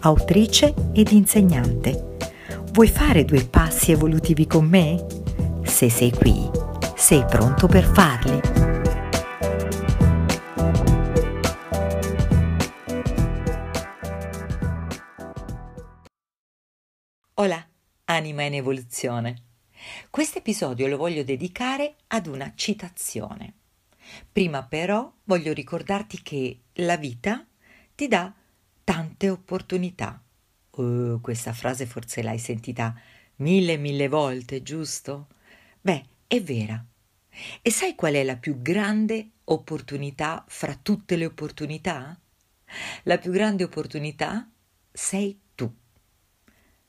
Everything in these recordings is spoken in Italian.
autrice ed insegnante. Vuoi fare due passi evolutivi con me? Se sei qui, sei pronto per farli. Hola, anima in evoluzione. Questo episodio lo voglio dedicare ad una citazione. Prima però voglio ricordarti che la vita ti dà tante opportunità. Oh, questa frase forse l'hai sentita mille mille volte, giusto? Beh, è vera. E sai qual è la più grande opportunità fra tutte le opportunità? La più grande opportunità sei tu.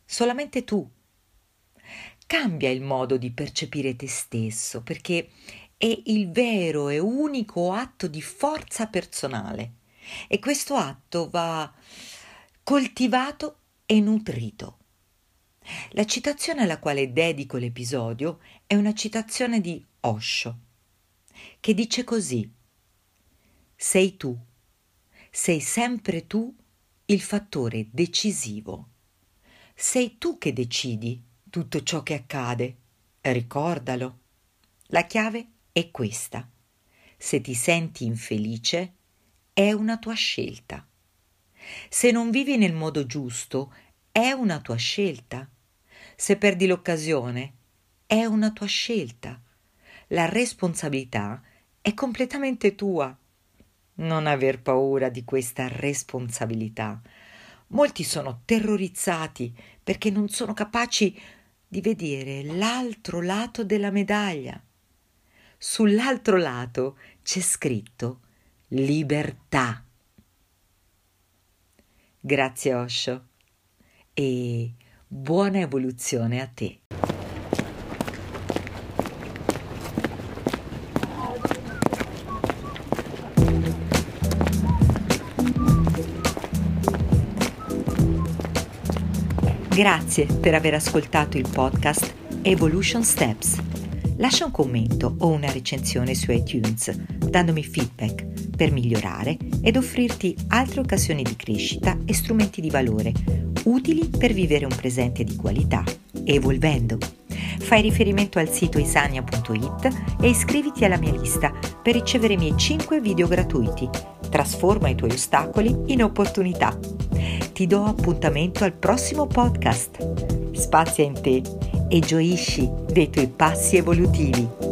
Solamente tu. Cambia il modo di percepire te stesso perché è il vero e unico atto di forza personale e questo atto va coltivato e nutrito. La citazione alla quale dedico l'episodio è una citazione di Osho, che dice così: Sei tu, sei sempre tu il fattore decisivo. Sei tu che decidi tutto ciò che accade. Ricordalo. La chiave è questa. Se ti senti infelice, è una tua scelta. Se non vivi nel modo giusto, è una tua scelta. Se perdi l'occasione, è una tua scelta. La responsabilità è completamente tua. Non aver paura di questa responsabilità. Molti sono terrorizzati perché non sono capaci di vedere l'altro lato della medaglia. Sull'altro lato c'è scritto libertà. Grazie Osho e buona evoluzione a te. Grazie per aver ascoltato il podcast Evolution Steps. Lascia un commento o una recensione su iTunes, dandomi feedback per migliorare ed offrirti altre occasioni di crescita e strumenti di valore utili per vivere un presente di qualità, evolvendo. Fai riferimento al sito isania.it e iscriviti alla mia lista per ricevere i miei 5 video gratuiti. Trasforma i tuoi ostacoli in opportunità. Ti do appuntamento al prossimo podcast. Spazia in te e gioisci dei tuoi passi evolutivi.